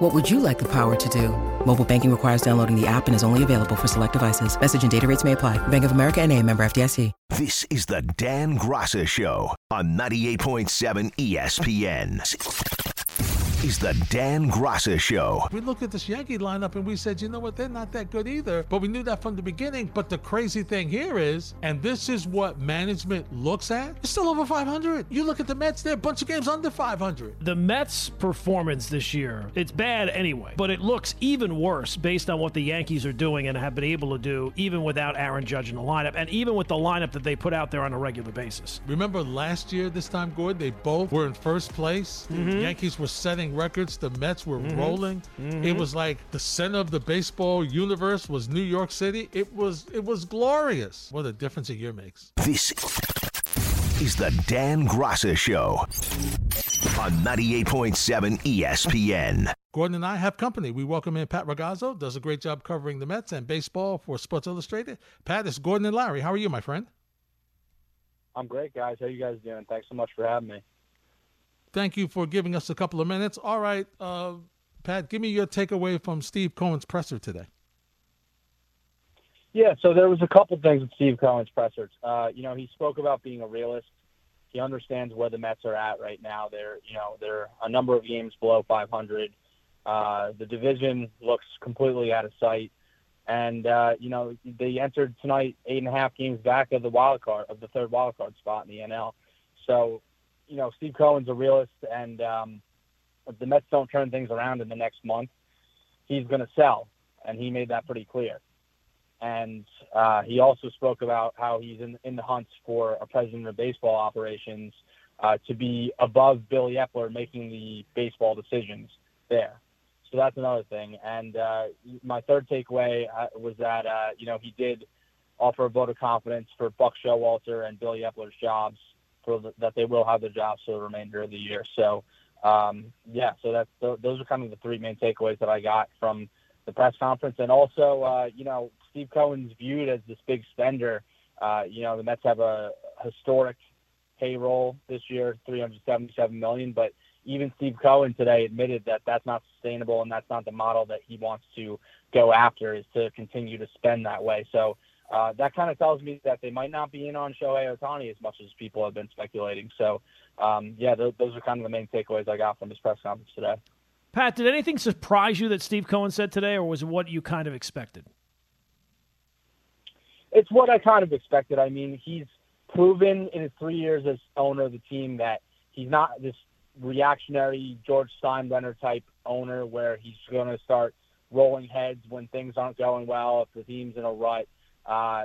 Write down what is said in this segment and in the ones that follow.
What would you like the power to do? Mobile banking requires downloading the app and is only available for select devices. Message and data rates may apply. Bank of America and a member FDIC. This is the Dan Graca Show on 98.7 ESPN. Is the Dan Graca Show. We looked at this Yankee lineup and we said, you know what, they're not that good either. But we knew that from the beginning. But the crazy thing here is, and this is what management looks at, it's still over 500. You look at the Mets, they're a bunch of games under 500. The Mets' performance this year, it's bad anyway, but it looks even worse based on what the Yankees are doing and have been able to do, even without Aaron Judge in the lineup, and even with the lineup that they put out there on a regular basis. Remember last year, this time, Gordon, they both were in first place. The Mm-hmm. Yankees were setting records, the Mets were mm-hmm. rolling. It mm-hmm. was like the center of the baseball universe was New York City. It was it was glorious. What a difference a year makes. This is the Dan Graca Show on 98.7 ESPN. Gordon and I have company. We welcome in Pat Ragazzo, does a great job covering the Mets and baseball for Sports Illustrated. Pat, it's Gordon and Larry. How are you, my friend? I'm great, guys. How you guys doing? Thanks so much for having me. Thank you for giving us a couple of minutes. All right, uh, Pat, give me your takeaway from Steve Cohen's presser today. Yeah, so there was a couple things with Steve Cohen's presser. Uh, you know, he spoke about being a realist. He understands where the Mets are at right now. They're, you know, they're a number of games below 500. Uh, the division looks completely out of sight, and uh, you know they entered tonight eight and a half games back of the wild card of the third wild card spot in the NL. So, you know, Steve Cohen's a realist, and um, if the Mets don't turn things around in the next month, he's going to sell, and he made that pretty clear. And uh, he also spoke about how he's in, in the hunt for a president of baseball operations uh, to be above Billy Eppler making the baseball decisions there. So that's another thing. And uh, my third takeaway uh, was that uh, you know he did offer a vote of confidence for Buck Showalter and Billy Eppler's jobs for the, that they will have their jobs for the remainder of the year. So um, yeah, so that's th- those are kind of the three main takeaways that I got from the press conference, and also uh, you know Steve Cohen's viewed as this big spender. Uh, you know the Mets have a historic payroll this year, 377 million, but even Steve Cohen today admitted that that's not sustainable and that's not the model that he wants to go after is to continue to spend that way. So uh, that kind of tells me that they might not be in on Shohei Ohtani as much as people have been speculating. So um, yeah, th- those are kind of the main takeaways I got from his press conference today. Pat, did anything surprise you that Steve Cohen said today, or was it what you kind of expected? It's what I kind of expected. I mean, he's proven in his three years as owner of the team that he's not this reactionary George Steinbrenner type owner where he's going to start rolling heads when things aren't going well, if the team's in a rut. Uh,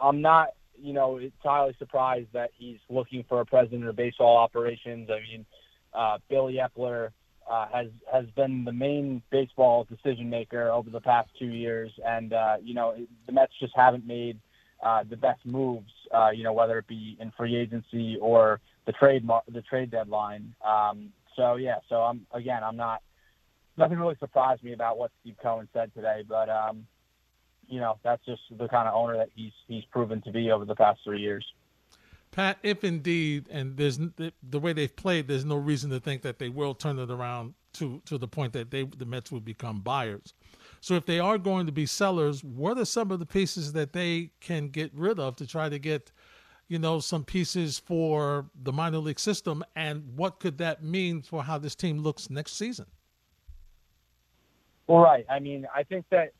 I'm not, you know, entirely surprised that he's looking for a president of baseball operations. I mean, uh, Billy Eppler uh, has has been the main baseball decision maker over the past two years, and uh, you know, the Mets just haven't made uh, the best moves. Uh, you know, whether it be in free agency or the trade mar- the trade deadline. Um, so yeah, so I'm again, I'm not nothing really surprised me about what Steve Cohen said today, but um, you know, that's just the kind of owner that he's he's proven to be over the past three years. Pat, if indeed, and there's the, way they've played, there's no reason to think that they will turn it around to to the point that they the Mets would become buyers. So if they are going to be sellers, what are some of the pieces that they can get rid of to try to get, you know, some pieces for the minor league system, and what could that mean for how this team looks next season? Well, right. I mean, I think that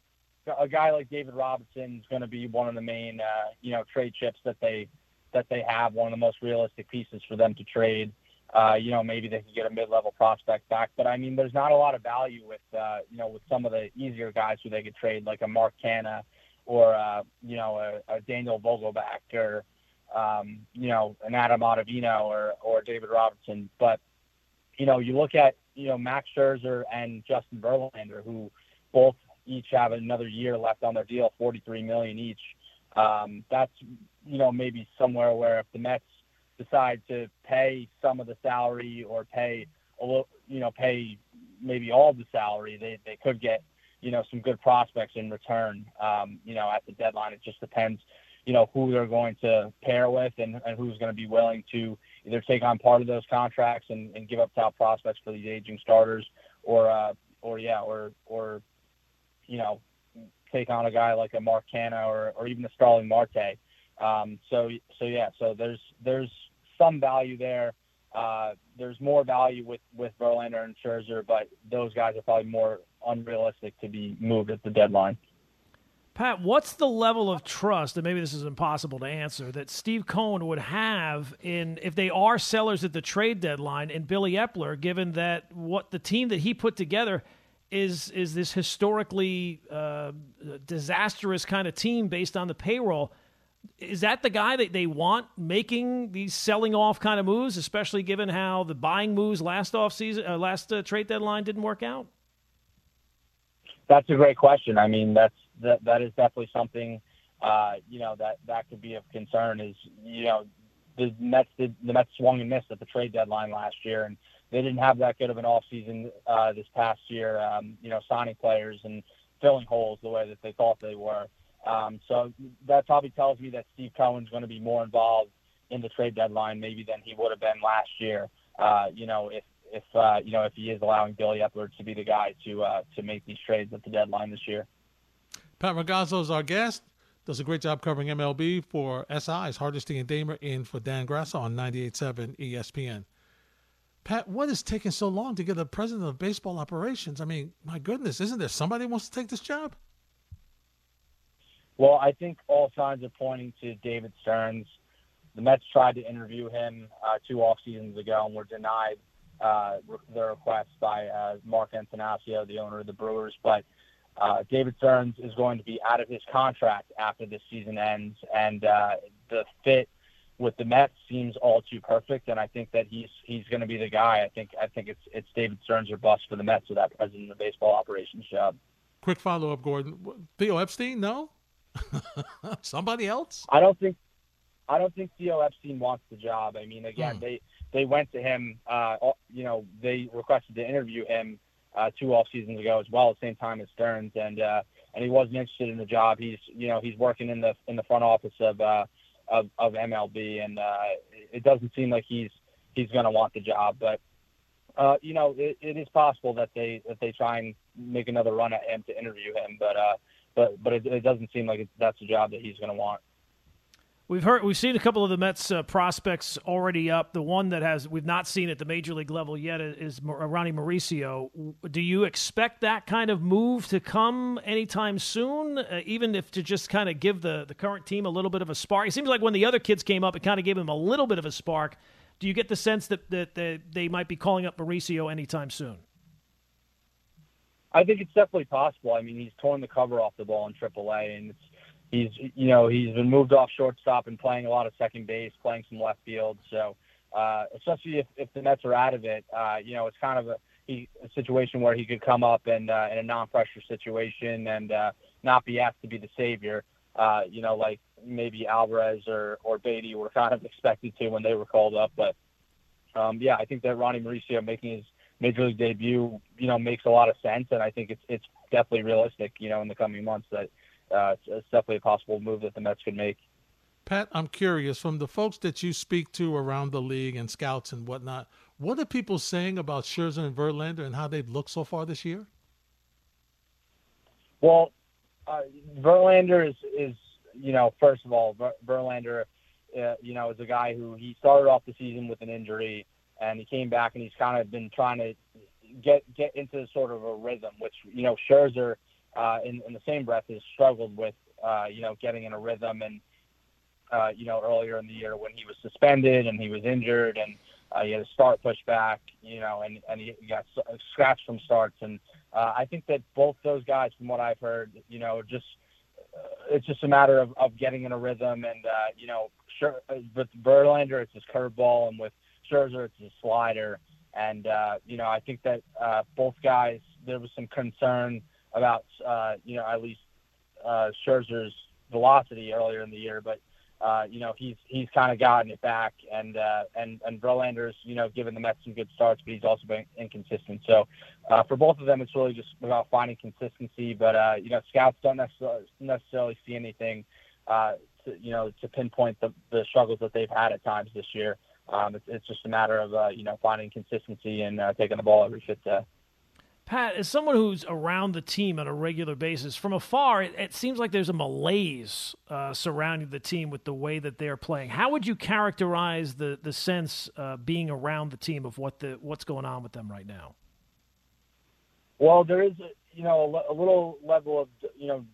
a guy like David Robertson is going to be one of the main, uh, you know, trade chips that they that they have. One of the most realistic pieces for them to trade. Uh, you know, maybe they can get a mid-level prospect back, but I mean, there's not a lot of value with, uh, you know, with some of the easier guys who they could trade, like a Mark Canha or, uh, you know, a, a Daniel Vogelbach or, um, you know, an Adam Ottavino or or David Robertson. But, you know, you look at, you know, Max Scherzer and Justin Verlander, who both each have another year left on their deal, 43 million each. Um, that's you know maybe somewhere where if the Mets decide to pay some of the salary or pay a little, you know, pay maybe all the salary, they they could get you know some good prospects in return. Um, you know, at the deadline, it just depends, you know, who they're going to pair with and, and who's going to be willing to either take on part of those contracts and, and give up top prospects for these aging starters, or uh, or yeah, or or you know, take on a guy like a Mark Canha or or even a Starling Marte. Um, so so yeah, so there's there's some value there. Uh, there's more value with with Verlander and Scherzer, but those guys are probably more unrealistic to be moved at the deadline. Pat, what's the level of trust, and maybe this is impossible to answer, that Steve Cohen would have in if they are sellers at the trade deadline in Billy Eppler, given that what the team that he put together is is this historically uh, disastrous kind of team based on the payroll is that the guy that they want making these selling off kind of moves, especially given how the buying moves last off season, uh, last uh, trade deadline didn't work out? That's a great question. I mean, that's that that is definitely something uh, you know that that could be of concern. Is you know the Mets did the Mets swung and missed at the trade deadline last year, and they didn't have that good of an offseason uh, this past year. Um, you know, signing players and filling holes the way that they thought they were. Um, so that probably tells me that Steve Cohen's going to be more involved in the trade deadline maybe than he would have been last year. Uh, you know, if if uh, you know if he is allowing Billy Eppler to be the guy to uh, to make these trades at the deadline this year. Pat Ragazzo is our guest. Does a great job covering MLB for SI's Hardesty and Damer in for Dan Grasso on 98.7 ESPN. Pat, what is taking so long to get a president of baseball operations? I mean, my goodness, isn't there somebody who wants to take this job? Well, I think all signs are pointing to David Stearns. The Mets tried to interview him uh, two off seasons ago and were denied uh, their request by uh, Mark Attanasio, the owner of the Brewers. But uh, David Stearns is going to be out of his contract after this season ends, and uh, the fit with the Mets seems all too perfect. And I think that he's he's going to be the guy. I think I think it's it's David Stearns or bust for the Mets with that president of baseball operations job. Quick follow up, Gordon. Theo Epstein, no. Somebody else? I don't think I don't think Theo Epstein wants the job. I mean, again, hmm. they they went to him. Uh, you know, they requested to interview him uh, two off seasons ago as well, at the same time as Stearns, and uh, and he wasn't interested in the job. He's you know he's working in the in the front office of uh, of, of MLB, and uh, it doesn't seem like he's he's going to want the job. But uh, you know, it, it is possible that they that they try and make another run at him to interview him, but. Uh, but but it, it doesn't seem like that's a job that he's going to want. We've heard we've seen a couple of the Mets uh, prospects already up. The one that has we've not seen at the major league level yet is uh, Ronnie Mauricio. Do you expect that kind of move to come anytime soon? Uh, even if to just kind of give the the current team a little bit of a spark. It seems like when the other kids came up, it kind of gave them a little bit of a spark. Do you get the sense that that, that they might be calling up Mauricio anytime soon? I think it's definitely possible. I mean, he's torn the cover off the ball in AAA, and it's he's you know he's been moved off shortstop and playing a lot of second base, playing some left field. So uh, especially if, if the Mets are out of it, uh, you know, it's kind of a, he, a situation where he could come up and uh, in a non-pressure situation and uh, not be asked to be the savior. Uh, you know, like maybe Alvarez or or Baty were kind of expected to when they were called up. But um, yeah, I think that Ronnie Mauricio making his major league debut, you know, makes a lot of sense, and I think it's it's definitely realistic, you know, in the coming months that uh, it's, definitely a possible move that the Mets could make. Pat, I'm curious from the folks that you speak to around the league and scouts and whatnot. What are people saying about Scherzer and Verlander and how they've looked so far this year? Well, uh, Verlander is is you know first of all Ver- Verlander, uh, you know is a guy who he started off the season with an injury and he came back and he's kind of been trying to get get into sort of a rhythm, which you know Scherzer uh, in, in the same breath has struggled with uh, you know getting in a rhythm and uh, you know earlier in the year when he was suspended and he was injured and uh, he had a start pushed back, you know, and and he got scratched from starts and uh, I think that both those guys, from what I've heard, you know, just uh, it's just a matter of, of getting in a rhythm and uh, you know, sure with Verlander it's his curveball and with Scherzer, it's a slider. And, uh, you know, I think that uh, both guys, there was some concern about, uh, you know, at least uh, Scherzer's velocity earlier in the year, but uh, you know he's he's kind of gotten it back, and uh, and and Verlander's you know given the Mets some good starts, but he's also been inconsistent. So uh, for both of them, it's really just about finding consistency. But uh, you know, scouts don't necessarily necessarily see anything, uh, to, you know, to pinpoint the the struggles that they've had at times this year. Um, it's, it's just a matter of uh, you know finding consistency and uh, taking the ball every fifth day. Pat, as someone who's around the team on a regular basis, from afar, it, it seems like there's a malaise uh, surrounding the team with the way that they're playing. How would you characterize the the sense uh, being around the team of what the what's going on with them right now? Well, there is, you know, a, a little level of you know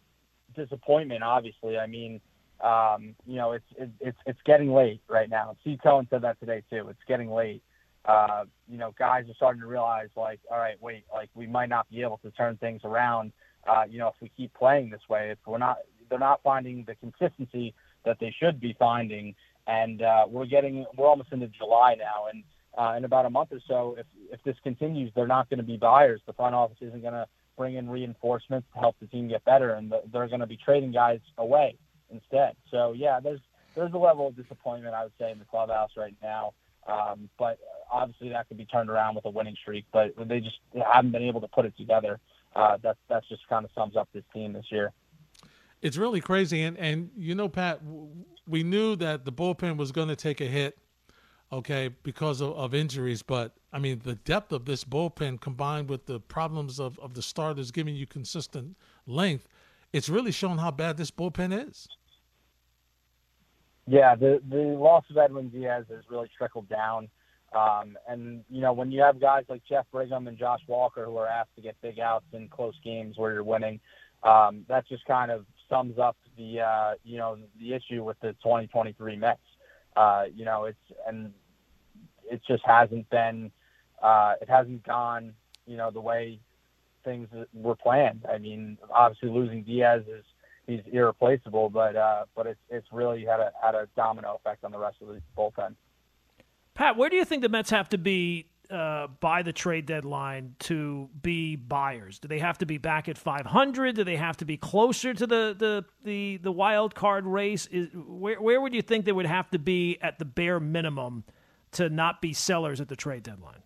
disappointment. Obviously, I mean, um, you know, it's it, it's it's getting late right now. Steve Cohen said that today too. It's getting late uh, you know, guys are starting to realize like, all right, wait, like we might not be able to turn things around, uh, you know, if we keep playing this way, if we're not, they're not finding the consistency that they should be finding. And uh, we're getting, we're almost into July now. And uh, in about a month or so, if, if this continues, they're not going to be buyers. The front office isn't going to bring in reinforcements to help the team get better. And the, they're going to be trading guys away instead. So yeah, there's, there's a level of disappointment, I would say, in the clubhouse right now. Um, but obviously that could be turned around with a winning streak, but they just haven't been able to put it together. Uh, that that's just kind of sums up this team this year. It's really crazy, and and you know, Pat, we knew that the bullpen was going to take a hit, okay, because of, of injuries. But I mean, the depth of this bullpen combined with the problems of of the starters giving you consistent length, it's really shown how bad this bullpen is. Yeah, the the loss of Edwin Diaz has really trickled down. Um, and you know when you have guys like Jeff Brigham and Josh Walker who are asked to get big outs in close games where you're winning, um, that just kind of sums up the uh, you know the issue with the 2023 Mets. Uh, you know it's and it just hasn't been uh, it hasn't gone you know the way things were planned. I mean obviously losing Diaz is he's irreplaceable, but uh, but it's it's really had a had a domino effect on the rest of the bullpen. Pat, where do you think the Mets have to be uh, by the trade deadline to be buyers? Do they have to be back at 500? Do they have to be closer to the the the, the wild card race? Is, where where would you think they would have to be at the bare minimum to not be sellers at the trade deadline?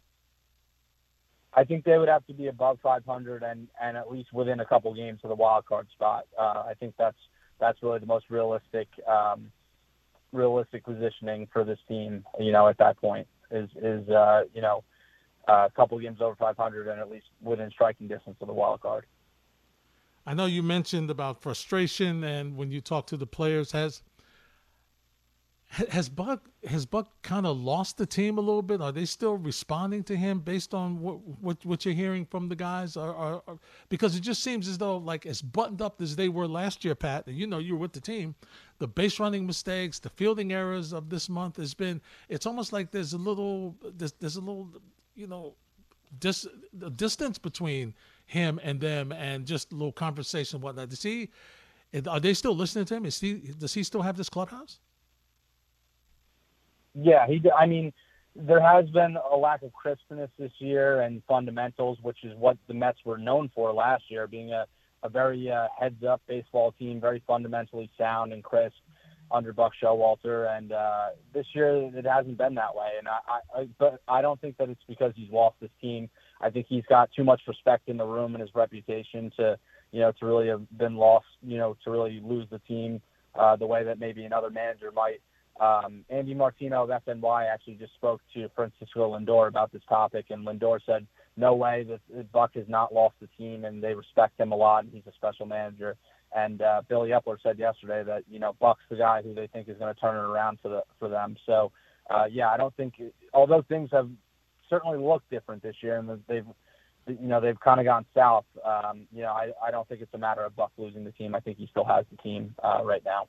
I think they would have to be above 500 and, and at least within a couple games of the wild card spot. Uh, I think that's that's really the most realistic um, realistic positioning for this team. You know, at that point is is uh, you know a couple games over 500 and at least within striking distance of the wild card. I know you mentioned about frustration and when you talk to the players has has Buck has Buck kind of lost the team a little bit? Are they still responding to him based on what what, what you're hearing from the guys? Or, or, or, because it just seems as though like as buttoned up as they were last year, Pat. And you know you were with the team. The base running mistakes, the fielding errors of this month has been. It's almost like there's a little there's, there's a little you know dis, distance between him and them, and just a little conversation whatnot. Does he? Are they still listening to him? Is he? Does he still have this clubhouse? Yeah, he. I mean, there has been a lack of crispness this year and fundamentals, which is what the Mets were known for last year, being a, a very uh, heads-up baseball team, very fundamentally sound and crisp under Buck Showalter. And uh, this year, it hasn't been that way. And I, I, but I don't think that it's because he's lost this team. I think he's got too much respect in the room and his reputation to, you know, to really have been lost, you know, to really lose the team uh, the way that maybe another manager might. Um, Andy Martino of SNY actually just spoke to Francisco Lindor about this topic, and Lindor said, "No way that Buck has not lost the team, and they respect him a lot. And he's a special manager." And uh, Billy Eppler said yesterday that you know Buck's the guy who they think is going to turn it around for the for them. So, uh, yeah, I don't think, although things have certainly looked different this year, and they've you know they've kind of gone south. Um, you know, I, I don't think it's a matter of Buck losing the team. I think he still has the team uh, right now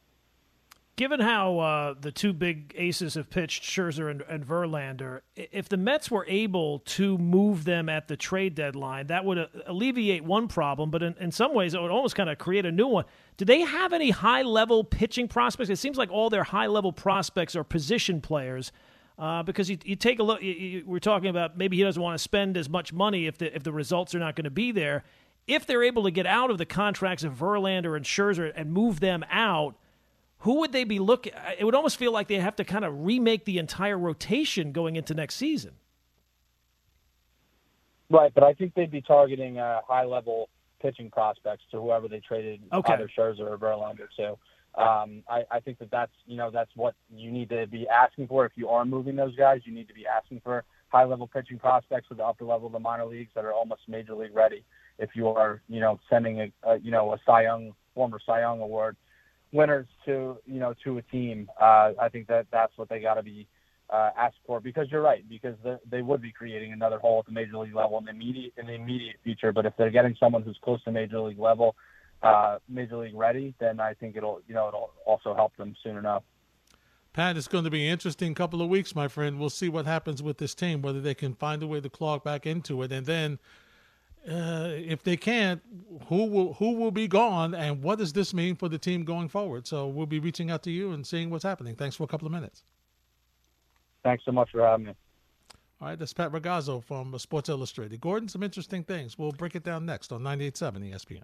given how uh, the two big aces have pitched, Scherzer and, and, Verlander, if the Mets were able to move them at the trade deadline, that would uh, alleviate one problem, but in, in some ways, it would almost kind of create a new one. Do they have any high level pitching prospects? It seems like all their high level prospects are position players. Uh, because you, you, take a look, you, you, we're talking about maybe he doesn't want to spend as much money if the if the results are not going to be there if they're able to get out of the contracts of Verlander and Scherzer and move them out, who would they be looking? It would almost feel like they have to kind of remake the entire rotation going into next season. Right, but I think they'd be targeting uh, high level pitching prospects to whoever they traded okay. either Scherzer or Verlander to. Um, I, I think that that's you know that's what you need to be asking for if you are moving those guys. You need to be asking for high level pitching prospects with the upper level of the minor leagues that are almost major league ready. If you are you know sending a, a you know a Cy Young former Cy Young award winners to you know to a team, uh, I think that that's what they got to be uh, ask for because you're right because the, they would be creating another hole at the major league level in the immediate in the immediate future. But if they're getting someone who's close to major league level, uh, major league ready, then I think it'll you know it'll also help them soon enough. Pat, it's going to be an interesting couple of weeks, my friend. We'll see what happens with this team, whether they can find a way to claw back into it, and then uh, if they can't, who will who will be gone, and what does this mean for the team going forward? So we'll be reaching out to you and seeing what's happening. Thanks for a couple of minutes. Thanks so much for having me. All right, that's Pat Ragazzo from Sports Illustrated. Gordon, some interesting things. We'll break it down next on 98.7 ESPN.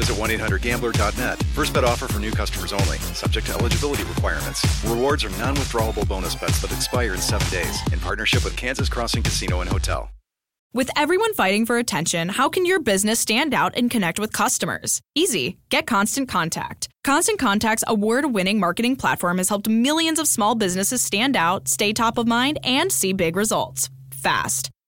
visit 1-800-GAMBLER.net. First bet offer for new customers only. Subject to eligibility requirements. Rewards are non-withdrawable bonus bets that expire in seven days. In partnership with Kansas Crossing Casino and Hotel. With everyone fighting for attention, how can your business stand out and connect with customers? Easy. Get Constant Contact. Constant Contact's award-winning marketing platform has helped millions of small businesses stand out, stay top of mind, and see big results. Fast.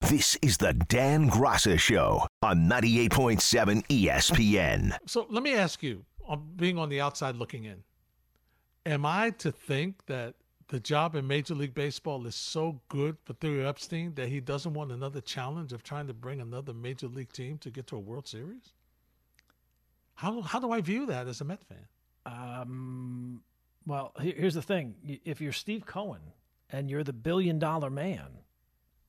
This is the Dan Graca Show on 98.7 ESPN. So let me ask you, being on the outside looking in, am I to think that the job in Major League Baseball is so good for Theo Epstein that he doesn't want another challenge of trying to bring another Major League team to get to a World Series? How how do I view that as a Met fan? Um, well, here's the thing: if you're Steve Cohen and you're the billion dollar man,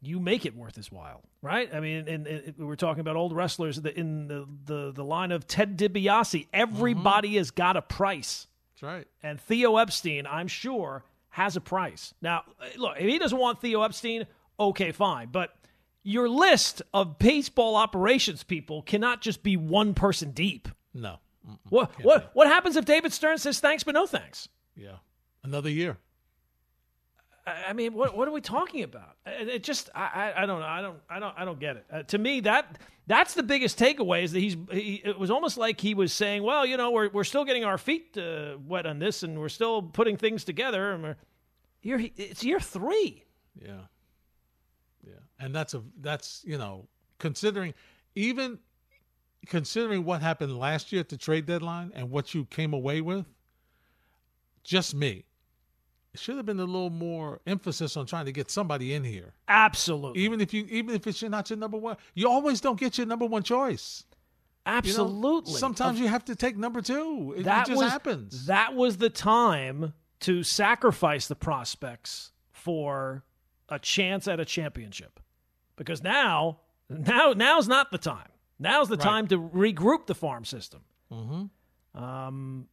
you make it worth his while, right? I mean, and, and we were talking about old wrestlers in the, the, the line of Ted DiBiase. Everybody mm-hmm. has got a price. That's right. And Theo Epstein, I'm sure, has a price. Now, look, if he doesn't want Theo Epstein, okay, fine. But your list of baseball operations people cannot just be one person deep. No. Mm-mm, what what what happens if David Stern says thanks but no thanks? Yeah. Another year. I mean, what what are we talking about? It just I, I don't know I don't I don't I don't get it. Uh, to me, that that's the biggest takeaway is that he's he, it was almost like he was saying, well, you know, we're we're still getting our feet uh, wet on this, and we're still putting things together, and we're year it's year three. Yeah, yeah, and that's a that's you know considering even considering what happened last year at the trade deadline and what you came away with. Just me it should have been a little more emphasis on trying to get somebody in here. Absolutely. Even if you even if it's not your number one, you always don't get your number one choice. Absolutely. You know, sometimes of, you have to take number two. It, that it just was, happens. That was the time to sacrifice the prospects for a chance at a championship. Because now, now, now's not the time. Now's the right. time to regroup the farm system. Mm-hmm. Um,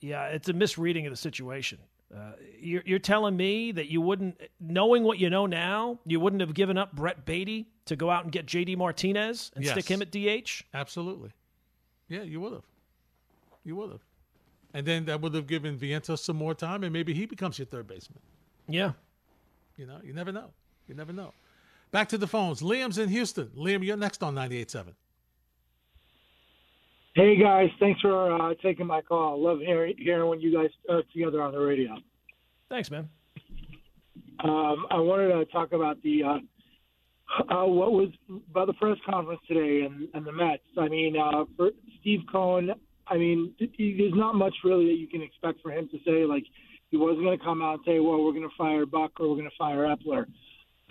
yeah, it's a misreading of the situation. Uh, you're, you're, telling me that you wouldn't, knowing what you know now, you wouldn't have given up Brett Baty to go out and get J.D. Martinez and yes. stick him at DH? Absolutely. Yeah, you would have. You would have. And then that would have given Vientos some more time, and maybe he becomes your third baseman. Yeah. You know, you never know. You never know. Back to the phones. Liam's in Houston. Liam, you're next on 98.7. Hey guys, thanks for uh, taking my call. Love hearing hearing when you guys uh, together on the radio. Thanks, man. Um, I wanted to talk about the uh, uh, what was about the press conference today and, and the Mets. I mean, uh, for Steve Cohen, I mean, there's not much really that you can expect for him to say. Like, he wasn't going to come out and say, "Well, we're going to fire Buck or we're going to fire Eppler."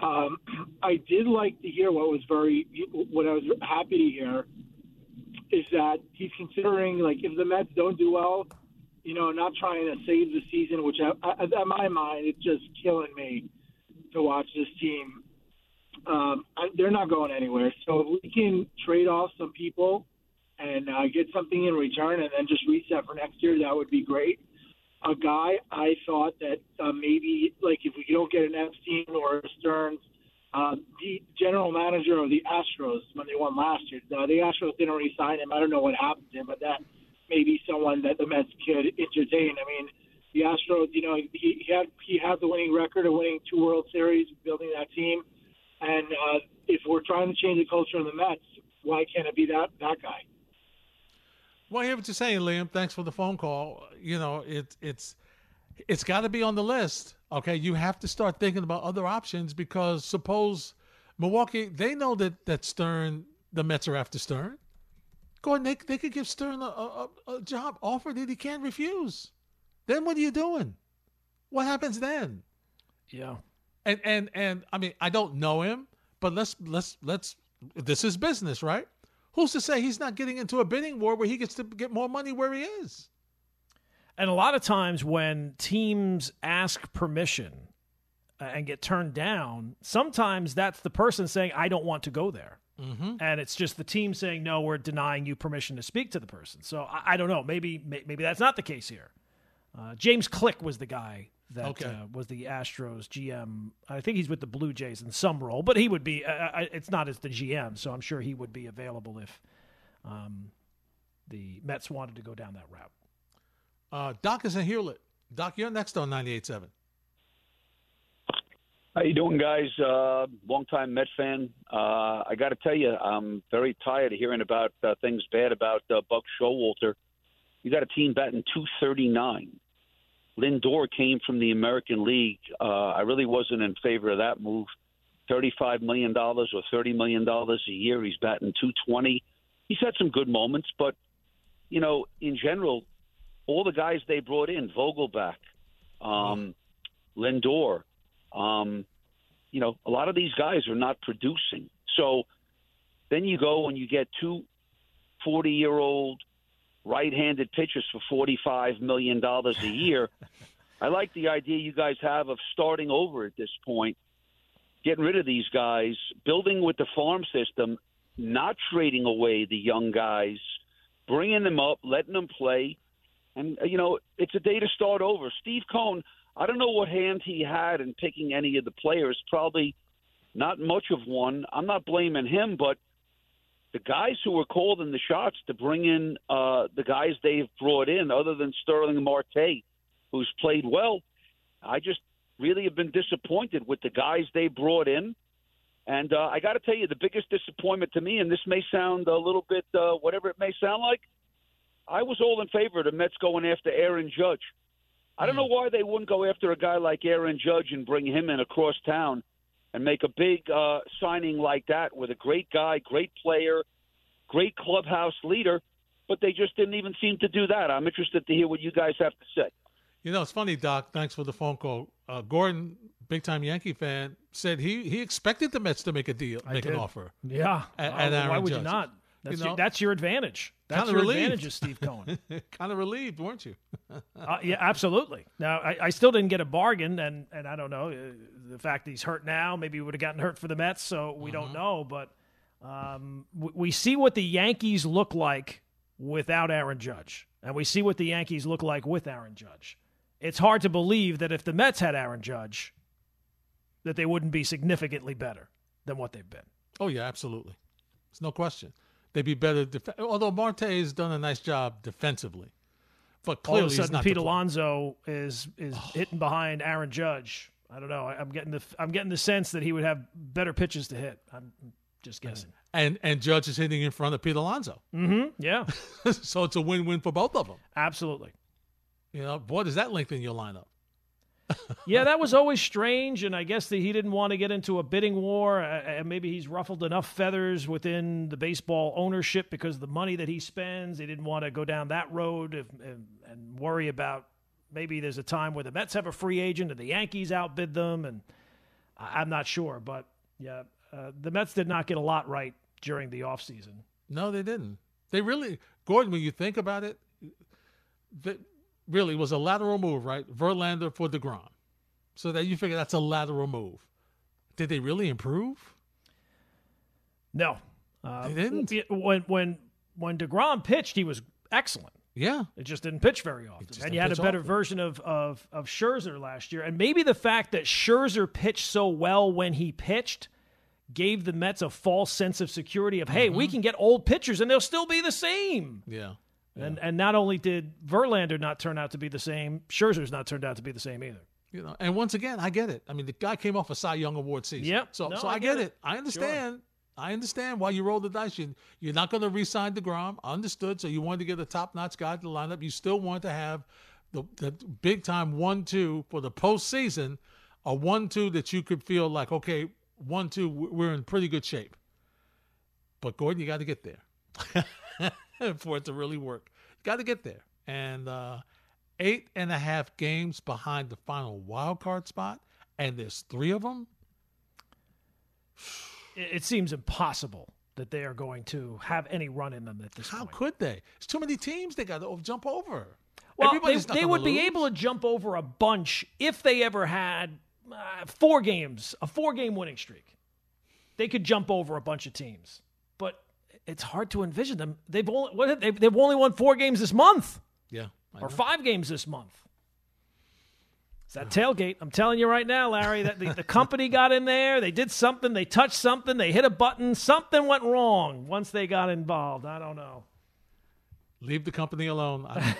Um, I did like to hear what was very, what I was happy to hear is that he's considering like if the Mets don't do well, you know, not trying to save the season, which I, I, in my mind it's just killing me to watch this team. Um, I, they're not going anywhere. So if we can trade off some people and uh, get something in return, and then just reset for next year, that would be great a guy I thought that uh, maybe like if we don't get an Epstein or a Stearns, uh, the general manager of the Astros when they won last year, uh, the Astros didn't re-sign him. I don't know what happened to him, but that may be someone that the Mets could entertain. I mean, the Astros, you know, he, he had he had the winning record of winning two World Series, building that team, and uh, if we're trying to change the culture in the Mets, why can't it be that that guy? Well, I hear what you're saying, Liam. Thanks for the phone call. You know, it's it's it's got to be on the list. Okay, you have to start thinking about other options because suppose Milwaukee they know that that Stearns the Mets are after Stern. Go ahead, they they could give Stern a, a, a job offer that he can't refuse. Then what are you doing? What happens then? Yeah. And and and I mean I don't know him, but let's let's let's this is business, right? Who's to say he's not getting into a bidding war where he gets to get more money where he is? And a lot of times when teams ask permission uh, and get turned down, sometimes that's the person saying, I don't want to go there. Mm-hmm. And it's just the team saying, no, we're denying you permission to speak to the person. So I, I don't know. Maybe maybe that's not the case here. Uh, James Click was the guy that okay. uh, was the Astros GM. I think he's with the Blue Jays in some role, but he would be. Uh, uh it's not as the GM, so I'm sure he would be available if um, the Mets wanted to go down that route. Uh, Doc is in Hewlett. Doc, you're next on 98.7. How you doing, guys? Uh, longtime Met fan. Uh, I got to tell you, I'm very tired of hearing about uh, things bad about uh, Buck Showalter. You got a team batting 239. Lindor came from the American League. Uh, I really wasn't in favor of that move. $35 million or $30 million a year. He's batting 220. He's had some good moments, but, you know, in general, all the guys they brought in, Vogelbach, um, Lindor, um, you know, a lot of these guys are not producing. So then you go and you get two 40 year old right-handed pitchers for forty-five million dollars a year. I like the idea you guys have of starting over at this point, getting rid of these guys, building with the farm system, not trading away the young guys, bringing them up, letting them play, and uh, you know it's a day to start over. Steve Cohen, I don't know what hand he had in picking any of the players. Probably not much of one. I'm not blaming him, but the guys who were calling the shots to bring in uh, the guys they've brought in, other than Starling Marte, who's played well, I just really have been disappointed with the guys they brought in. And uh, I got to tell you, the biggest disappointment to me, and this may sound a little bit uh, whatever it may sound like, I was all in favor of the Mets going after Aaron Judge. I don't know why they wouldn't go after a guy like Aaron Judge and bring him in across town and make a big uh, signing like that with a great guy, great player, great clubhouse leader, but they just didn't even seem to do that. I'm interested to hear what you guys have to say. You know, it's funny, Doc. Thanks for the phone call. Uh, Gordon, big time Yankee fan, said he he expected the Mets to make a deal, I make did. an offer. Yeah, at, at why would Judge. you not? That's, you know, your, that's your advantage. That's Kinda your relieved. advantage of Steve Cohen. kind of relieved, weren't you? uh, yeah, absolutely. Now, I, I still didn't get a bargain, and, and I don't know. Uh, the fact that he's hurt now, maybe he would have gotten hurt for the Mets, so we don't know. But um, we, we see what the Yankees look like without Aaron Judge, and we see what the Yankees look like with Aaron Judge. It's hard to believe that if the Mets had Aaron Judge, that they wouldn't be significantly better than what they've been. Oh yeah, absolutely. It's no question. They'd be better. Def- Although Marte has done a nice job defensively, but All of clearly a sudden, not Pete Alonso is is hitting behind Aaron Judge. I don't know. I, I'm getting the I'm getting the sense that he would have better pitches to hit. I'm just guessing. and and Judge is hitting in front of Pete Alonso. Mm-hmm. Yeah, so it's a win-win for both of them. absolutely. You know, boy, does that lengthen your lineup? Yeah, that was always strange, and I guess that he didn't want to get into a bidding war, uh, and maybe he's ruffled enough feathers within the baseball ownership because of the money that he spends. He didn't want to go down that road if, and, and worry about maybe there's a time where the Mets have a free agent and the Yankees outbid them, and I, I'm not sure, but yeah, uh, the Mets did not get a lot right during the offseason. No, they didn't. They really, Gordon. When you think about it, that really was a lateral move, right? Verlander for Degrom, so that you figure that's a lateral move. Did they really improve? No, uh, They didn't? When when when Degrom pitched, he was excellent. Yeah, It just didn't pitch very often. And you had a better often. version of, of, of Scherzer last year. And maybe the fact that Scherzer pitched so well when he pitched gave the Mets a false sense of security of, hey, Mm-hmm. we can get old pitchers and they'll still be the same. yeah. And and not only did Verlander not turn out to be the same, Scherzer's not turned out to be the same either. You know, and once again, I get it. I mean, the guy came off a Cy Young Award season. Yep. So, No, so I I, get it. it. I understand. I understand why you roll the dice. You, you're not going to re-sign Degrom. Understood. So you wanted to get a top-notch guy to the lineup. You still want to have the, the big-time one-two for the postseason, a one-two that you could feel like, okay, one-two, we're in pretty good shape. But Gordon, you got to get there for it to really work. You got to get there. And uh, eight and a half games behind the final wild card spot, and there's three of them. It, seems impossible that they are going to have any run in them at this How point. could they? It's too many teams they got to jump over. Well, they, Everybody's they gonna would be able to jump over a bunch if they ever had uh, four games, a four game winning streak. They could jump over a bunch of teams, but it's hard to envision them. They've only what they've, they've only won four games this month Yeah. I or know. five games this month. It's that tailgate. I'm telling you right now, Larry, that the, the company got in there. They did something. They touched something. They hit a button. Something went wrong once they got involved. I don't know. Leave the company alone. I,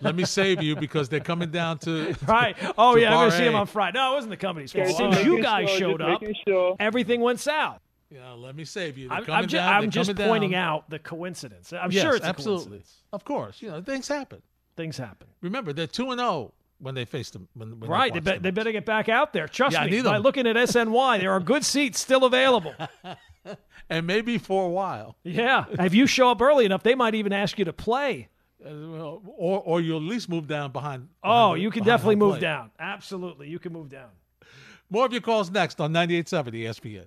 let me save you because they're coming down to Right. Oh, to yeah. I'm going to see Bar him on Friday. No, it wasn't the company's fault. As Just soon as making you guys sure, showed up, sure. everything went south. Yeah, let me save you. They're I'm, I'm, ju- down. I'm just pointing down. out the coincidence. I'm Yes, sure it's absolutely. Of course, you know things happen. Things happen. Remember, they're two and zero when they face them. When, when Right. They, be- they better get back out there. Trust Yeah, me. By them. looking at SNY, there are good seats still available. and maybe for a while, Yeah. If you show up early enough, they might even ask you to play. Uh, or or you'll at least move down behind. Oh, behind the- you can definitely move down. Absolutely. You can move down. More of your calls next on 98.7 ESPN.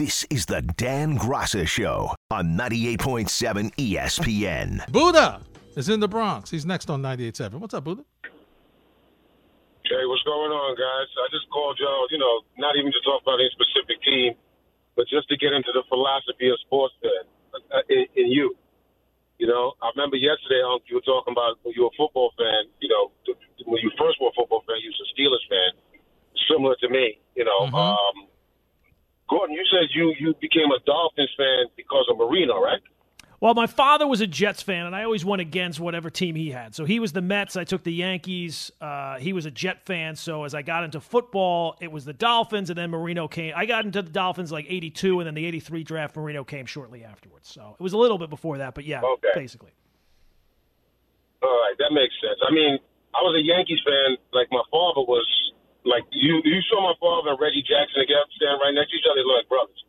This is the Dan Graca Show on 98.7 ESPN. Buddha is in the Bronx. He's next on 98.7. What's up, Buddha? Hey, what's going on, guys? I just called y'all, you know, not even to talk about any specific team, but just to get into the philosophy of sports fan, uh, in, in you. You know, I remember yesterday, um, you were talking about when you were a football fan, you know, when you first were a football fan, you was a Steelers fan, similar to me, you know. Mhm. Um, Gordon, you said you, you became a Dolphins fan because of Marino, right? Well, my father was a Jets fan, and I always went against whatever team he had. So he was the Mets. I took the Yankees. Uh, he was a Jet fan. So as I got into football, it was the Dolphins, and then Marino came. I got into the Dolphins like '82, and then the '83 draft. Marino came shortly afterwards. So it was a little bit before that, but yeah, Okay. basically. All right, that makes sense. I mean, I was a Yankees fan. Like my father was. Like you, you saw my father and Reggie Jackson together, standing right next to each other, they look like brothers.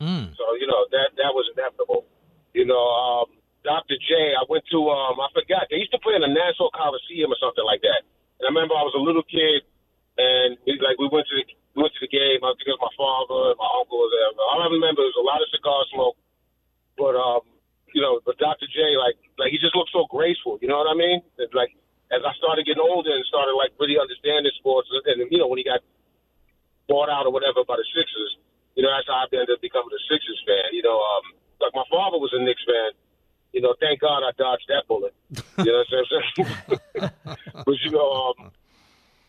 Mm. So you know that that was inevitable. You know, um, Dr. J. I went to um, I forgot they used to play in the Nassau Coliseum or something like that. And I remember I was a little kid, and we, like we went to the, we went to the game. I think it was my father and my uncle was there. All I remember was a lot of cigar smoke. But um, you know, but Dr. J. Like like he just looked so graceful. You know what I mean? It's like as I started getting older and started like really understanding sports, and you know when he got bought out or whatever by the Sixers, you know, that's how I ended up becoming a Sixers fan. You know, um, like my father was a Knicks fan. You know, thank God I dodged that bullet. You know what I'm saying? but you know, um,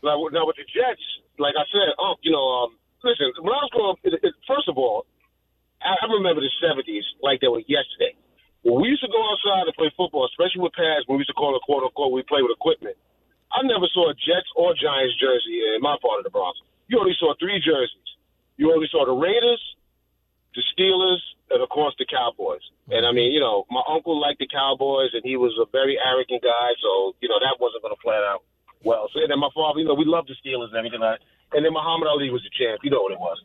now, now with the Jets, like I said, um, you know, um, listen, when I was growing up, it, it, first of all, I, I remember the '70s like they were yesterday. When we used to go outside and play football, especially with pads, when we used to call it quote unquote, we play with equipment. I never saw a Jets or Giants jersey in my part of the Bronx. You only saw three jerseys. You only saw the Raiders, the Steelers, and of course the Cowboys. And I mean, you know, my uncle liked the Cowboys, and he was a very arrogant guy, so you know that wasn't going to play out well. So and then my father, you know, we loved the Steelers and everything like. And then Muhammad Ali was the champ. You know what it was.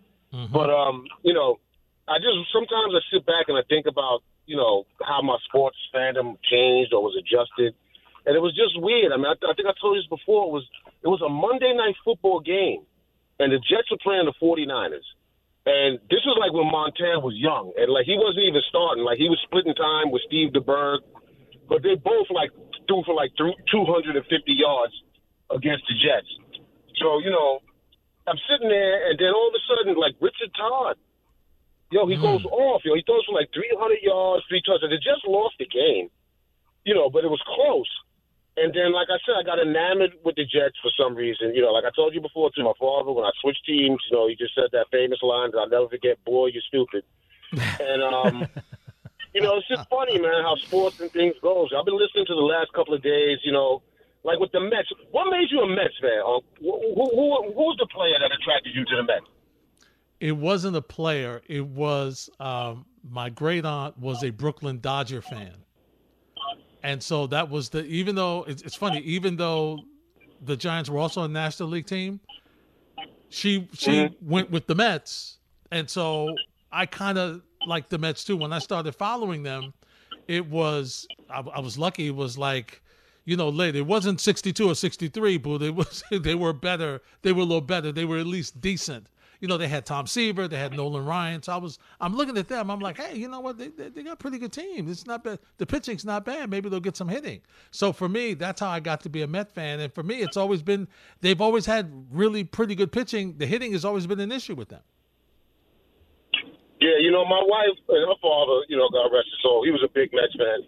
But um, you know, I just sometimes I sit back and I think about you know how my sports fandom changed or was adjusted, and it was just weird. I mean, I, I think I told you this before. It was it was a Monday night football game, and the Jets were playing the 49ers. And this was like when Montana was young, and like he wasn't even starting. Like he was splitting time with Steve DeBerg, but they both like threw for like th- 250 yards against the Jets. So you know, I'm sitting there, and then all of a sudden, like Richard Todd, yo, he goes off. Yo, he throws for like 300 yards, three touchdowns. They just lost the game, you know, but it was close. And then, like I said, I got enamored with the Jets for some reason. You know, like I told you before to my father when I switched teams, you know, he just said that famous line that I'll never forget, boy, you're stupid. and, um, you know, it's just funny, man, how sports and things goes. I've been listening to the last couple of days, you know, like with the Mets. What made you a Mets fan? Uh, who, who, who, who's the player that attracted you to the Mets? It wasn't a player. It was um, my great aunt was a Brooklyn Dodger fan, and so that was the. Even though it's, it's funny, even though the Giants were also a National League team, she she went with the Mets, and so I kind of liked the Mets too. When I started following them, it was I, I was lucky. It was like you know late. It wasn't sixty two or sixty three, but it was they were better. They were a little better. They were at least decent. You know, they had Tom Seaver, they had Nolan Ryan. So I was I'm looking at them. I'm like, hey, you know what? They they, they got a pretty good team. It's not bad. The pitching's not bad. Maybe they'll get some hitting. So for me, that's how I got to be a Met fan. And for me, it's always been they've always had really pretty good pitching. The hitting has always been an issue with them. Yeah, you know, my wife and her father, you know, God rest his soul, he was a big Mets fan.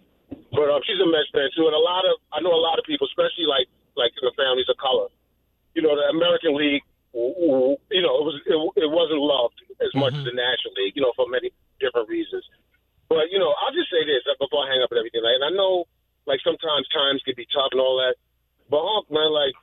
But um, she's a Mets fan too, and a lot of I know a lot of people, especially like like in the families of color. You know, the American League, you know, it was it, it wasn't loved as much as mm-hmm. the National League, you know, for many different reasons. But you know, I'll just say this uh, before I hang up and everything. Like, and I know, like sometimes times can be tough and all that, but Hawk, man, like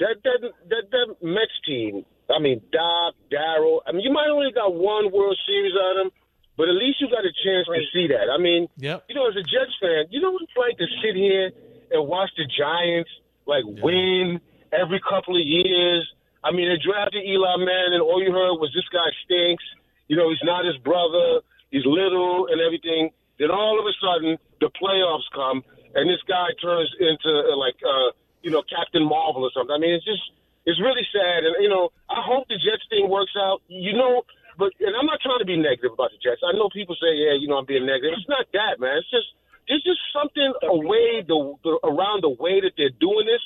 that that that that Mets team. I mean, Doc, Darryl. I mean, you might only got one World Series out of them, but at least you got a chance to see that. I mean, Yep. you know, as a Jets fan, you know what it's like to sit here and watch the Giants like win every couple of years. I mean, they drafted Eli Manning, and all you heard was this guy stinks. You know, he's not his brother. He's little and everything. Then all of a sudden, the playoffs come, and this guy turns into uh, like, uh, you know, Captain Marvel or something. I mean, it's just, it's really sad. And you know, I hope the Jets thing works out. You know, but and I'm not trying to be negative about the Jets. I know people say, yeah, you know, I'm being negative. It's not that, man. It's just there's just something away the, the around the way that they're doing this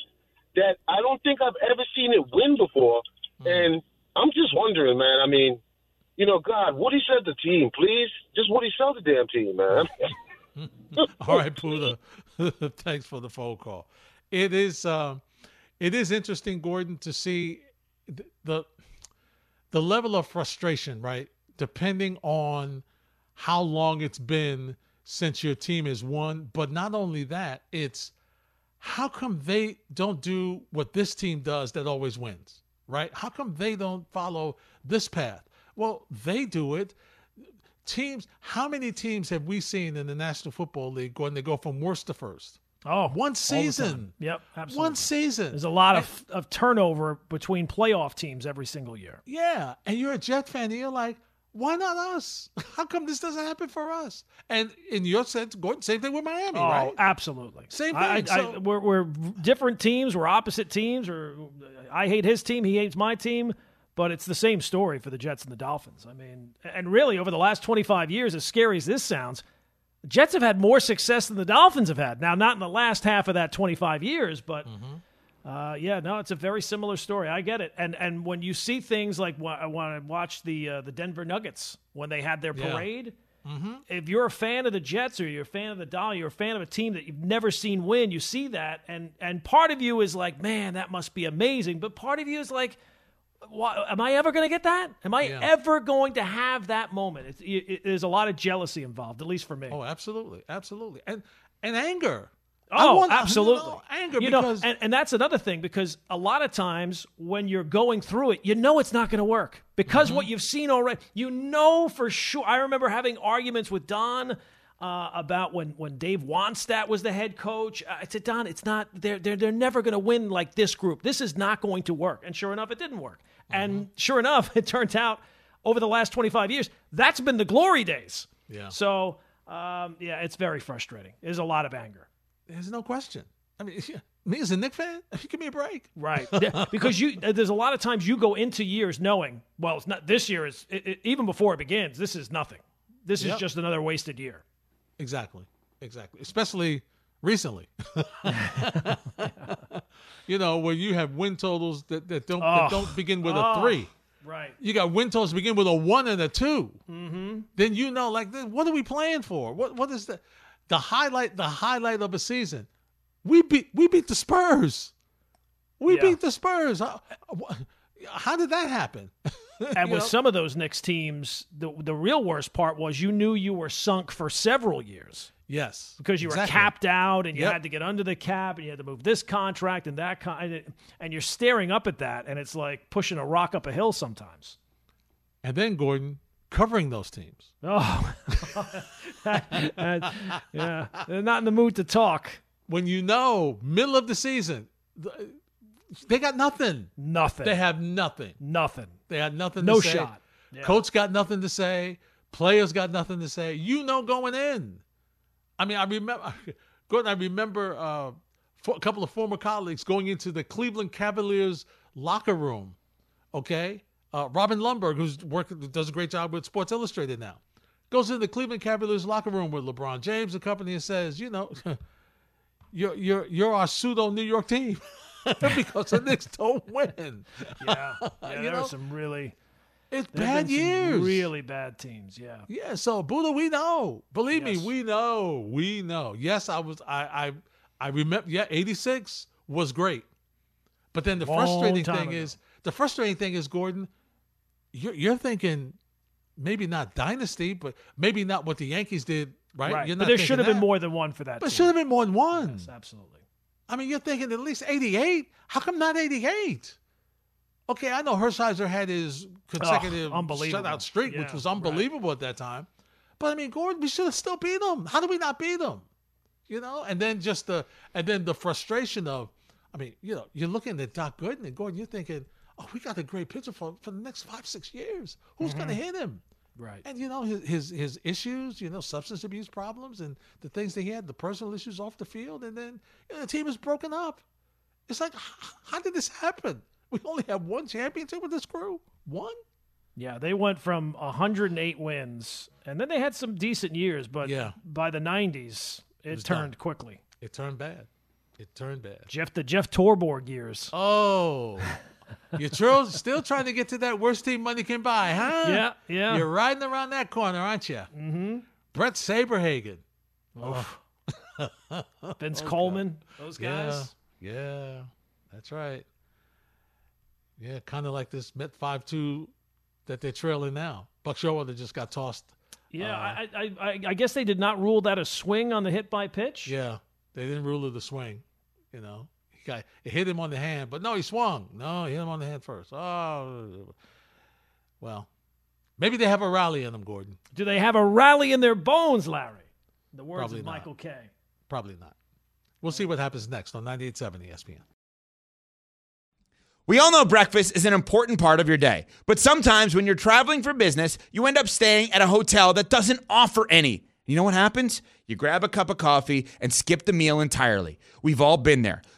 that I don't think I've ever seen it win before. Mm. And I'm just wondering, man. I mean, you know, God, Woody said the team, please. Just Woody sell the damn team, man. All right, Buddha. Thanks for the phone call. It is uh, it is interesting, Gordon, to see the the level of frustration, right? Depending on how long it's been since your team has won, but not only that, it's how come they don't do what this team does that always wins, right? How come they don't follow this path? Well, they do it. Teams, how many teams have we seen in the National Football League when they go from worst to first? Oh, one season. Yep, absolutely. One season. There's a lot of, of turnover between playoff teams every single year. Yeah, and you're a Jet fan, and you're like, why not us? How come this doesn't happen for us? And in your sense, Gordon, same thing with Miami, oh, right? absolutely. Same thing. I, so, I, we're, we're different teams. We're opposite teams. Or I hate his team. He hates my team. But it's the same story for the Jets and the Dolphins. I mean, and really over the last 25 years, as scary as this sounds, the Jets have had more success than the Dolphins have had. Now, not in the last half of that 25 years, but mm-hmm. Uh, yeah, no, it's a very similar story. I get it. And and when you see things like when I watched the uh, the Denver Nuggets when they had their parade. Yeah. Mm-hmm. If you're a fan of the Jets or you're a fan of the Dolly, you're a fan of a team that you've never seen win, you see that, and and part of you is like, man, that must be amazing. But part of you is like, am I ever going to get that? Am I yeah. ever going to have that moment? It's, it, it, there's a lot of jealousy involved, at least for me. Oh, absolutely, absolutely, and and anger. Oh, want, absolutely. Anger you because know, and, and, that's another thing because a lot of times when you're going through it, you know it's not going to work because mm-hmm. what you've seen already, you know for sure. I remember having arguments with Don uh, about when when Dave Wannstedt was the head coach. I said, Don, it's not. They're they're they're never going to win like this group. This is not going to work. And sure enough, it didn't work. Mm-hmm. And sure enough, it turns out over the last 25 years, that's been the glory days. Yeah. So um, yeah, it's very frustrating. There's a lot of anger. There's no question. I mean, me as a Knick fan, give me a break. Right. Yeah, because you there's a lot of times you go into years knowing, well, it's not this year is it, it, even before it begins, this is nothing. This Yep. is just another wasted year. Exactly. Exactly. Especially recently. you know, where you have win totals that, that don't that Oh. don't begin with Oh. a three. Right. You got win totals begin with a one and a 2 Mm-hmm. Then you know, like, what are we playing for? What what is the the highlight? The highlight of a season. We beat we beat the Spurs. We Yeah. beat the Spurs. How, how did that happen? And with know? some of those Knicks teams, the the real worst part was you knew you were sunk for several years yes, because you were capped out and you Yep. had to get under the cap and you had to move this contract and that con- and you're staring up at that and it's like pushing a rock up a hill sometimes. And then Gordon covering those teams. Oh, And, yeah, they're not in the mood to talk. when you know middle of the season, they got nothing. Nothing. They have nothing. nothing. They had nothing. No to say. shot. Yeah. Coach got nothing to say. Players got nothing to say. You know, going in. I mean, I remember, Gordon. I remember uh, for a couple of former colleagues going into the Cleveland Cavaliers locker room. Okay, uh, Robin Lundberg, who's working, does a great job with Sports Illustrated now, goes into the Cleveland Cavaliers locker room with LeBron James and company and says, you know, you're you're you're our pseudo New York team because the Knicks don't win. Yeah, yeah You there know? are some really It's bad years. really bad teams. Yeah. Yeah, so Buddha, we know. Believe Yes. me, we know. We know. Yes, I was I I I remember yeah, 86 was great. But then the Long frustrating thing ago. is the frustrating thing is Gordon, you're you're thinking maybe not dynasty, but maybe not what the Yankees did, right? Right. But there should have been more than one for that. But should have been more than one. Yes, absolutely. I mean, you're thinking at least 88. How come not 88? Okay, I know Hershiser had his consecutive unbelievable. shutout streak, which Yeah, was right. unbelievable at that time. But I mean, Gordon, we should have still beat them. How do we not beat them? You know, and then just the and then the frustration of, I mean, you know, you're looking at Doc Gooden and Gordon, you're thinking, oh, we got a great pitcher for for the next five six years. Who's going to mm-hmm. hit him? Right. And you know his, his his issues, you know, substance abuse problems, and the things that he had, the personal issues off the field, and then you know, the team is broken up. It's like, how did this happen? We only have one championship with this crew. One. Yeah, they went from 108 wins, and then they had some decent years, but Yeah. by the 90s, it, was turned done. quickly. It turned bad. It turned bad. Jeff, the Jeff Torborg years. Oh, you're still trying to get to that worst team money can buy, huh? Yeah, yeah. You're riding around that corner, aren't you? Mm-hmm. Bret Saberhagen. Vince Coleman, those Oh, Yeah, guys. yeah, that's right. Yeah, kind of like this Met five two that they're trailing now. Buck Showalter just got tossed. Yeah, Uh, I, I, I, I guess they did not rule that a swing on the hit by pitch. Yeah, they didn't rule it a swing. You know, got it hit him on the hand, but no, he swung. No, he hit him on the hand first. Oh, well, maybe they have a rally in them, Gordon. Do they have a rally in their bones, Larry? The words Probably of not. Michael Kay. Probably not. We'll see what happens next on 98.7 ESPN. We all know breakfast is an important part of your day, but sometimes when you're traveling for business, you end up staying at a hotel that doesn't offer any. You know what happens? You grab a cup of coffee and skip the meal entirely. We've all been there.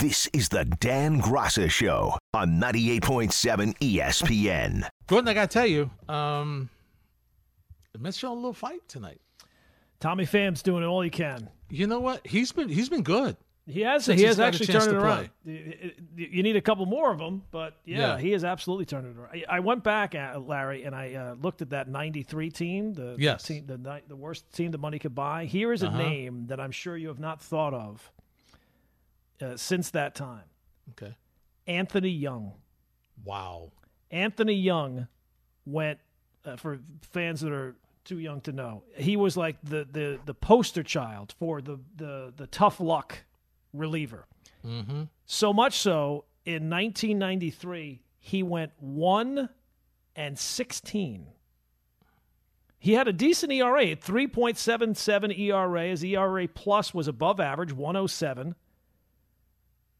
This is the Dan Graca Show on 98.7 ESPN. Gordon, I got to tell you, um, the Mets showing a little fight tonight. Tommy Pham's doing all he can. You know what? He's been he's been good. He has. Since he he's has actually turned it to around. You- You need a couple more of them, but yeah, Yeah. he has absolutely turned it around. I- I went back, at Larry, and I uh, looked at that '93 team, the Yes. the, team, the the worst team the money could buy. Here is a Uh-huh. name that I'm sure you have not thought of uh, since that time. Okay. Anthony Young. Wow. Anthony Young went uh, for fans that are too young to know. He was like the the the poster child for the the the tough luck reliever. Mm-hmm. So much so in 1993 he went 1 and 16. He had a decent ERA, at 3.77 ERA. His ERA plus was above average, 107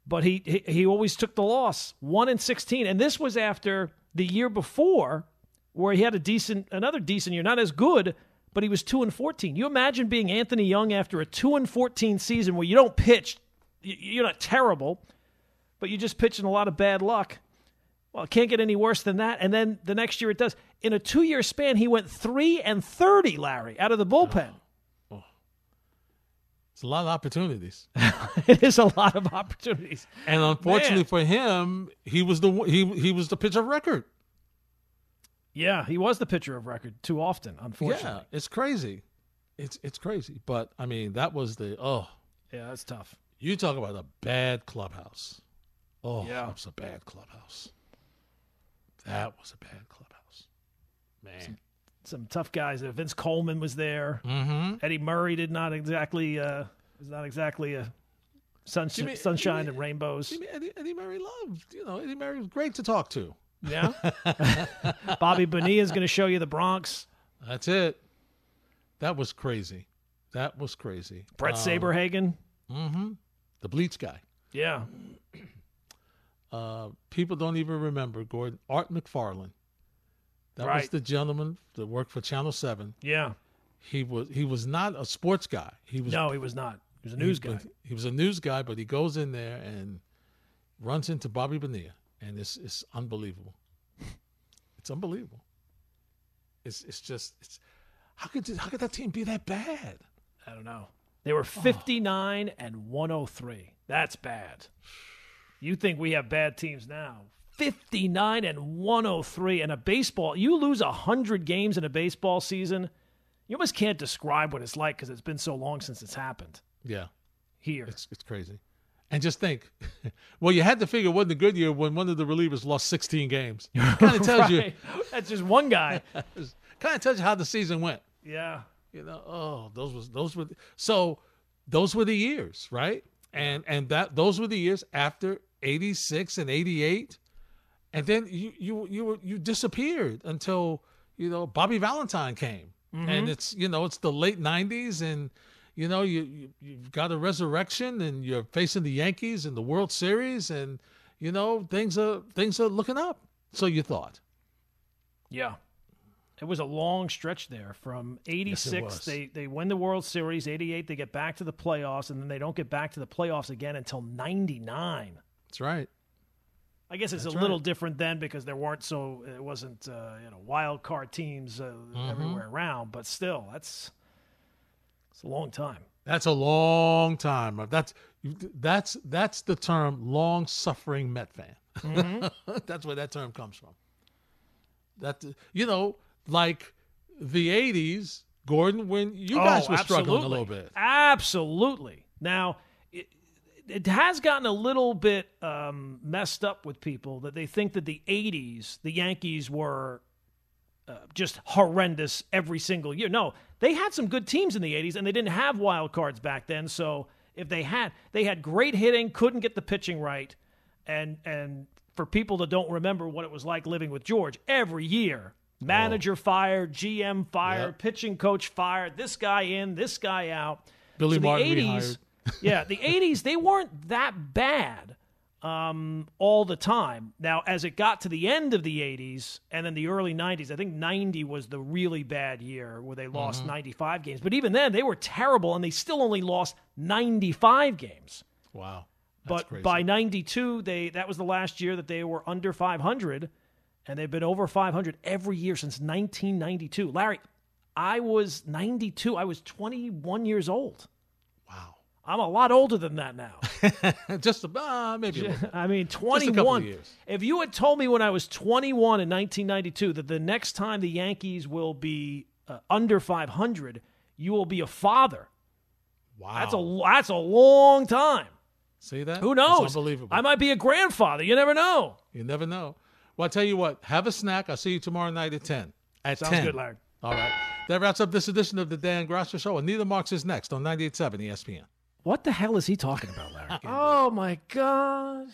but he, he he always took the loss. One and sixteen, and this was after the year before, where he had a decent, another decent year, not as good, but he was two and fourteen. You imagine being Anthony Young after a two and fourteen season where you don't pitch, you're not terrible, but you're just pitch in a lot of bad luck. Well, it can't get any worse than that. And then the next year it does. In a two-year span, he went three and thirty, Larry, out of the bullpen. Oh. It's a lot of opportunities. it is a lot of opportunities. And unfortunately Man. for him, he was the he he was the pitcher of record. Yeah, he was the pitcher of record too often, unfortunately. Yeah, it's crazy. It's it's crazy. But I mean, that was the oh, Yeah, that's tough. you talk about a bad clubhouse. Oh, Yeah. that was a bad clubhouse. That was a bad clubhouse. Man. Some tough guys. Uh, Vince Coleman was there. Mm-hmm. Eddie Murray did not exactly uh, was not exactly a Jimmy- sunshine Jimmy- and rainbows. Jimmy, Eddie, Eddie Murray loved. You know, Eddie Murray was great to talk to. Yeah. Bobby Bonilla is going to show you the Bronx. That's it. That was crazy. That was crazy. Bret Um, Saberhagen. Mm-hmm. The bleach guy. Yeah. Uh, people don't even remember Gordon Art McFarland. That was the gentleman that worked for Channel Seven. Yeah. He was he was not a sports guy. He was No, he was not. He was a news he, guy. He was a news guy, but he goes in there and runs into Bobby Bonilla, and it's it's unbelievable. It's unbelievable. It's it's just it's how could how could that team be that bad? I don't know. They were 59 and 103. That's bad. You think we have bad teams now? 59 and 103 in a baseball. You lose 100 games in a baseball season. You almost can't describe what it's like because it's been so long since it's happened. Yeah, here. it's it's crazy. And just think, well, you had to figure it wasn't a good year when one of the relievers lost 16 games. Kind of tells you, That's just one guy. kind of tells you how the season went. yeah. You know, oh, those was those were so those were the years, right? And and that those were the years after 86 and 88. And then you you you you disappeared until, you know, Bobby Valentine came. And mm-hmm. it's, you know, it's the late 90s and you know, you, you you've got a resurrection and you're facing the Yankees in the World Series and you know, things are things are looking up. So you thought. Yeah. It was a long stretch there from 86 was. they they win the World Series, 88 they get back to the playoffs and then they don't get back to the playoffs again until 99. That's right. I guess it's That's a little right. different then because there weren't so it wasn't uh, you know wild card teams uh, Mm-hmm. everywhere around, but still that's it's a long time. That's a long time. That's that's that's the term long suffering Met fan. Mm-hmm. that's where that term comes from. That you know, like the '80s, Gordon, when you guys Oh, were struggling a little bit. Absolutely. Now, it, has gotten a little bit um, messed up with people that they think that the 80s, the Yankees were uh, just horrendous every single year. No, they had some good teams in the 80s, and they didn't have wild cards back then. So if they had, they had great hitting, couldn't get the pitching right. And, and for people that don't remember what it was like living with George, every year, manager fired, GM fired, Yep. pitching coach fired, this guy in, this guy out. Billy So the 80s, rehired. Yeah, the 80s, they weren't that bad um, all the time. Now, as it got to the end of the 80s and then the early 90s, I think 90 was the really bad year where they lost Mm-hmm. 95 games. But even then, they were terrible and they still only lost 95 games. Wow. That's But crazy. by 92, they that was the last year that they were under 500 and they've been over 500 every year since 1992. Larry, I was 92. I was 21 years old. I'm a lot older than that now. just uh, maybe. A little. I mean, couple of 21. years. If you had told me when I was 21 in 1992 that the next time the Yankees will be uh, under 500, you will be a father. Wow, That's a that's a long time. see that? Who It's knows? unbelievable. I might be a grandfather. You never know. You never know. Well, I tell you what. Have a snack. I'll see you tomorrow night at ten. At Sounds 10. good, Larry. All right. That wraps up this edition of the Dan Graca Show. And Anita Marks is next on 98.7 ESPN. What the hell is he talking about, Larry? oh my God.